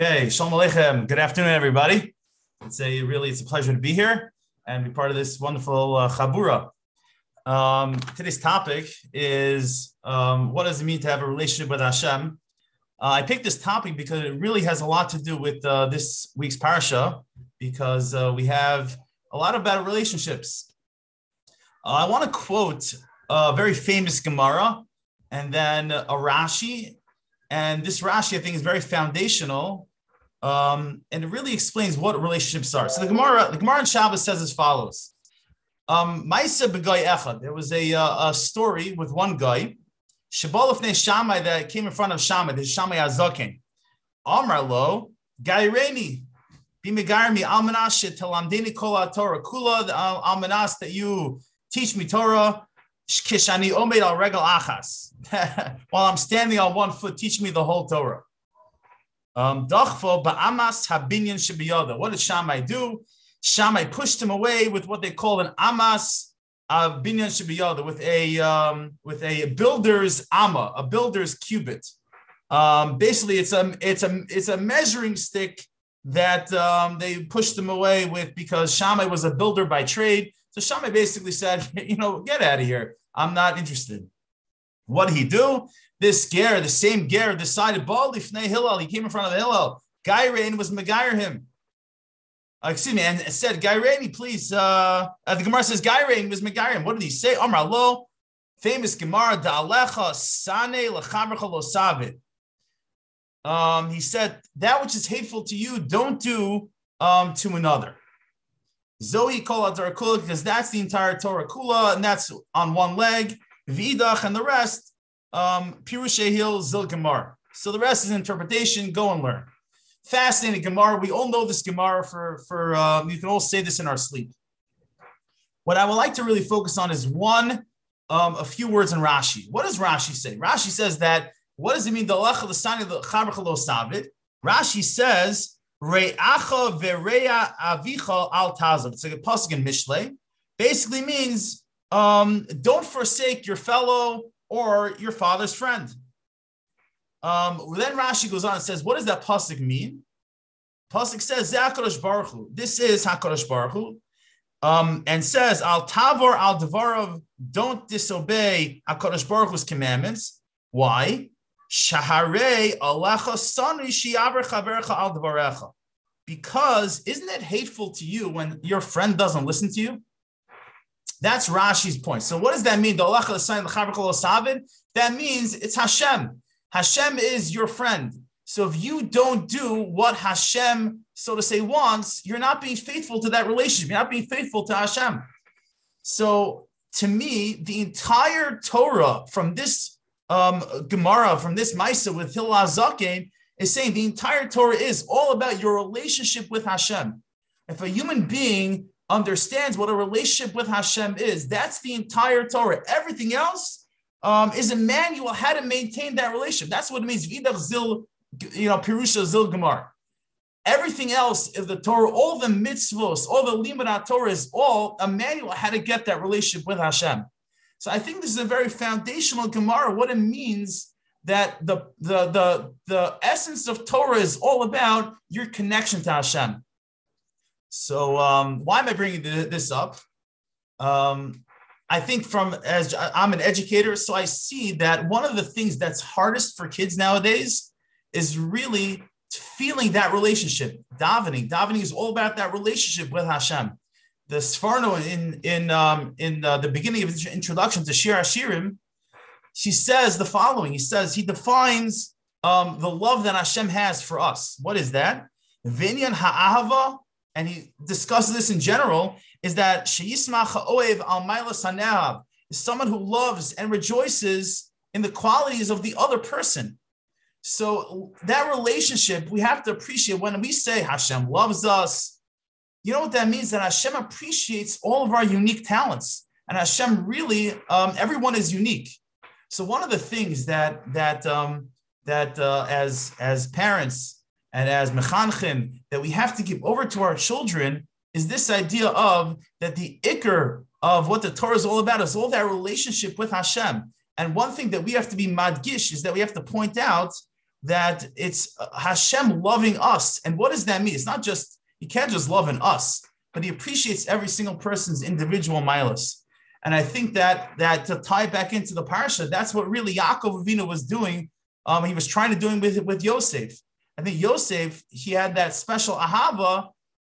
Okay, Shalom Aleichem. Good afternoon, everybody. It's a really it's a pleasure to be here and be part of this wonderful uh, chabura. Um, today's topic is um, what does it mean to have a relationship with Hashem? Uh, I picked this topic because it really has a lot to do with uh, this week's parsha because uh, we have a lot about relationships. Uh, I want to quote a very famous Gemara and then a Rashi and this Rashi, I think, is very foundational, um, and it really explains what relationships are. So the Gemara, the Gemara in Shabbos says as follows: um, Maisa echad. There was a, uh, a story with one guy, Shabalafne Shammai, that came in front of Shammai, the Shammai Azakin. Amar lo gaireni. Bimigarmi almanas talamdeni kol Torah kula almanas that you teach me Torah omed al regal achas. While I'm standing on one foot, teach me the whole Torah. Um, habinyan. What did Shammai do? Shammai pushed him away with what they call an amas binyan shebiyada, with a um, with a builder's ama, a builder's cubit. Um, basically, it's a it's a it's a measuring stick that um, they pushed him away with because Shammai was a builder by trade. So Shammai basically said, you know, get out of here. I'm not interested. What did he do? This ger, the same ger, decided boldly fnei Hillel. He came in front of Hillel. Gairein was megayer him. Uh, excuse me, and said, Gairein, please. Uh, uh, the Gemara says Gairein was megayer What did he say? Amar lo, famous Gemara, da'alecha sane lechamrecha lo savit. Um, he said, that which is hateful to you, don't do um, to another. Zoe kol kula, because that's the entire Torah kula, and that's on one leg. Vidach and the rest, um, Pirushehil Zil Gemara. So the rest is interpretation. Go and learn. Fascinating Gemara. We all know this Gemara for for um, you can all say this in our sleep. What I would like to really focus on is one, um, a few words in Rashi. What does Rashi say? Rashi says that what does it mean? The lech of the sign of the chavach Rashi says Re'acha vereya avicha al tazav. It's like a pasuk in Mishle. Basically means um, don't forsake your fellow or your father's friend. Um, then Rashi goes on and says, what does that pasuk mean? Pasuk says, Hakadosh Baruch Hu. This is Hakadosh Baruch Hu. Um, and says, Al Tavor Al Devarav, don't disobey Hakadosh Baruch Hu's commandments. Why? Because isn't it hateful to you when your friend doesn't listen to you? That's Rashi's point. So what does that mean? That means it's Hashem. Hashem is your friend. So if you don't do what Hashem, so to say, wants, you're not being faithful to that relationship. You're not being faithful to Hashem. So to me, the entire Torah from this um, Gemara, from this Maisa with Hillel Zaken, is saying the entire Torah is all about your relationship with Hashem. If a human being understands what a relationship with Hashem is. That's the entire Torah. Everything else um, is a manual how to maintain that relationship. That's what it means. Vidach zil, you know, Pirusha zil gemar. Everything else is the Torah, all the mitzvos, all the limud Torah is all a manual how to get that relationship with Hashem. So I think this is a very foundational Gemara, what it means that the, the, the, the essence of Torah is all about your connection to Hashem. So um, why am I bringing this up? Um, I think from as I'm an educator, so I see that one of the things that's hardest for kids nowadays is really feeling that relationship. Davening, davening is all about that relationship with Hashem. The Sforno in in um, in uh, the beginning of his introduction to Shir Hashirim, she says the following. He says he defines um, the love that Hashem has for us. What is that? Vinyan ha'ahava and he discusses this in general, is that Sheismach Oev al is someone who loves and rejoices in the qualities of the other person. So that relationship, we have to appreciate when we say Hashem loves us. You know what that means? That Hashem appreciates all of our unique talents, and Hashem really, um, everyone is unique. So one of the things that that um, that uh, as as parents and as mechanchim that we have to give over to our children is this idea of that the ikar of what the Torah is all about is all that relationship with Hashem. And one thing that we have to be madgish is that we have to point out that it's Hashem loving us. And what does that mean? It's not just, he can't just love in us, but he appreciates every single person's individual milas. And I think that that to tie back into the parsha, that's what really Yaakov Avinu was doing. Um, he was trying to do with with Yosef. I think Yosef he had that special ahava,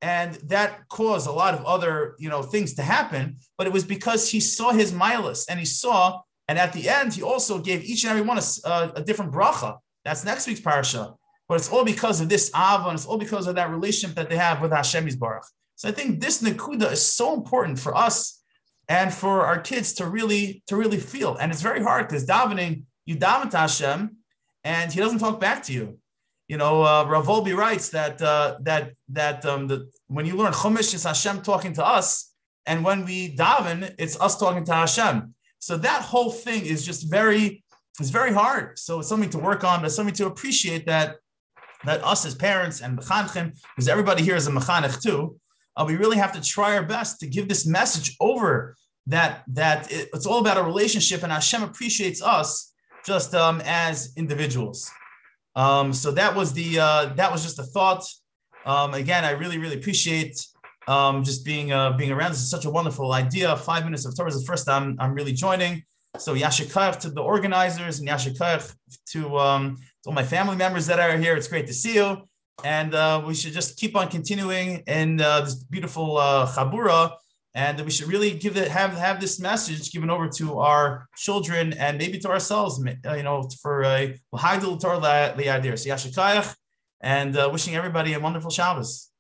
and that caused a lot of other you know things to happen. But it was because he saw his milas and he saw, and at the end he also gave each and every one a, a different bracha. That's next week's parsha. But it's all because of this ava, and it's all because of that relationship that they have with Hashem Baruch. So I think this nakuda is so important for us and for our kids to really to really feel. And it's very hard because davening, you daven to Hashem, and He doesn't talk back to you. You know, uh, Rav Wolbe writes that uh, that that um, the, when you learn Chumash, it's Hashem talking to us, and when we daven, it's us talking to Hashem. So that whole thing is just very it's very hard. So it's something to work on, but something to appreciate that that us as parents and mechanchim, because everybody here is a mechanich too, uh, we really have to try our best to give this message over that that it, it's all about a relationship, and Hashem appreciates us just um, as individuals. Um, so that was the uh, that was just a thought. Um, again, I really really appreciate um, just being uh, being around. This is such a wonderful idea. Five minutes of Torah is the first time I'm really joining. So Yashikach to the organizers and Yashikach to, um, to all my family members that are here. It's great to see you. And uh, we should just keep on continuing in uh, this beautiful uh, chabura, and we should really give it have have this message given over to our children and maybe to ourselves, uh, you know, for a uh, Torah liadir. So yashikayach, and uh, wishing everybody a wonderful Shabbos.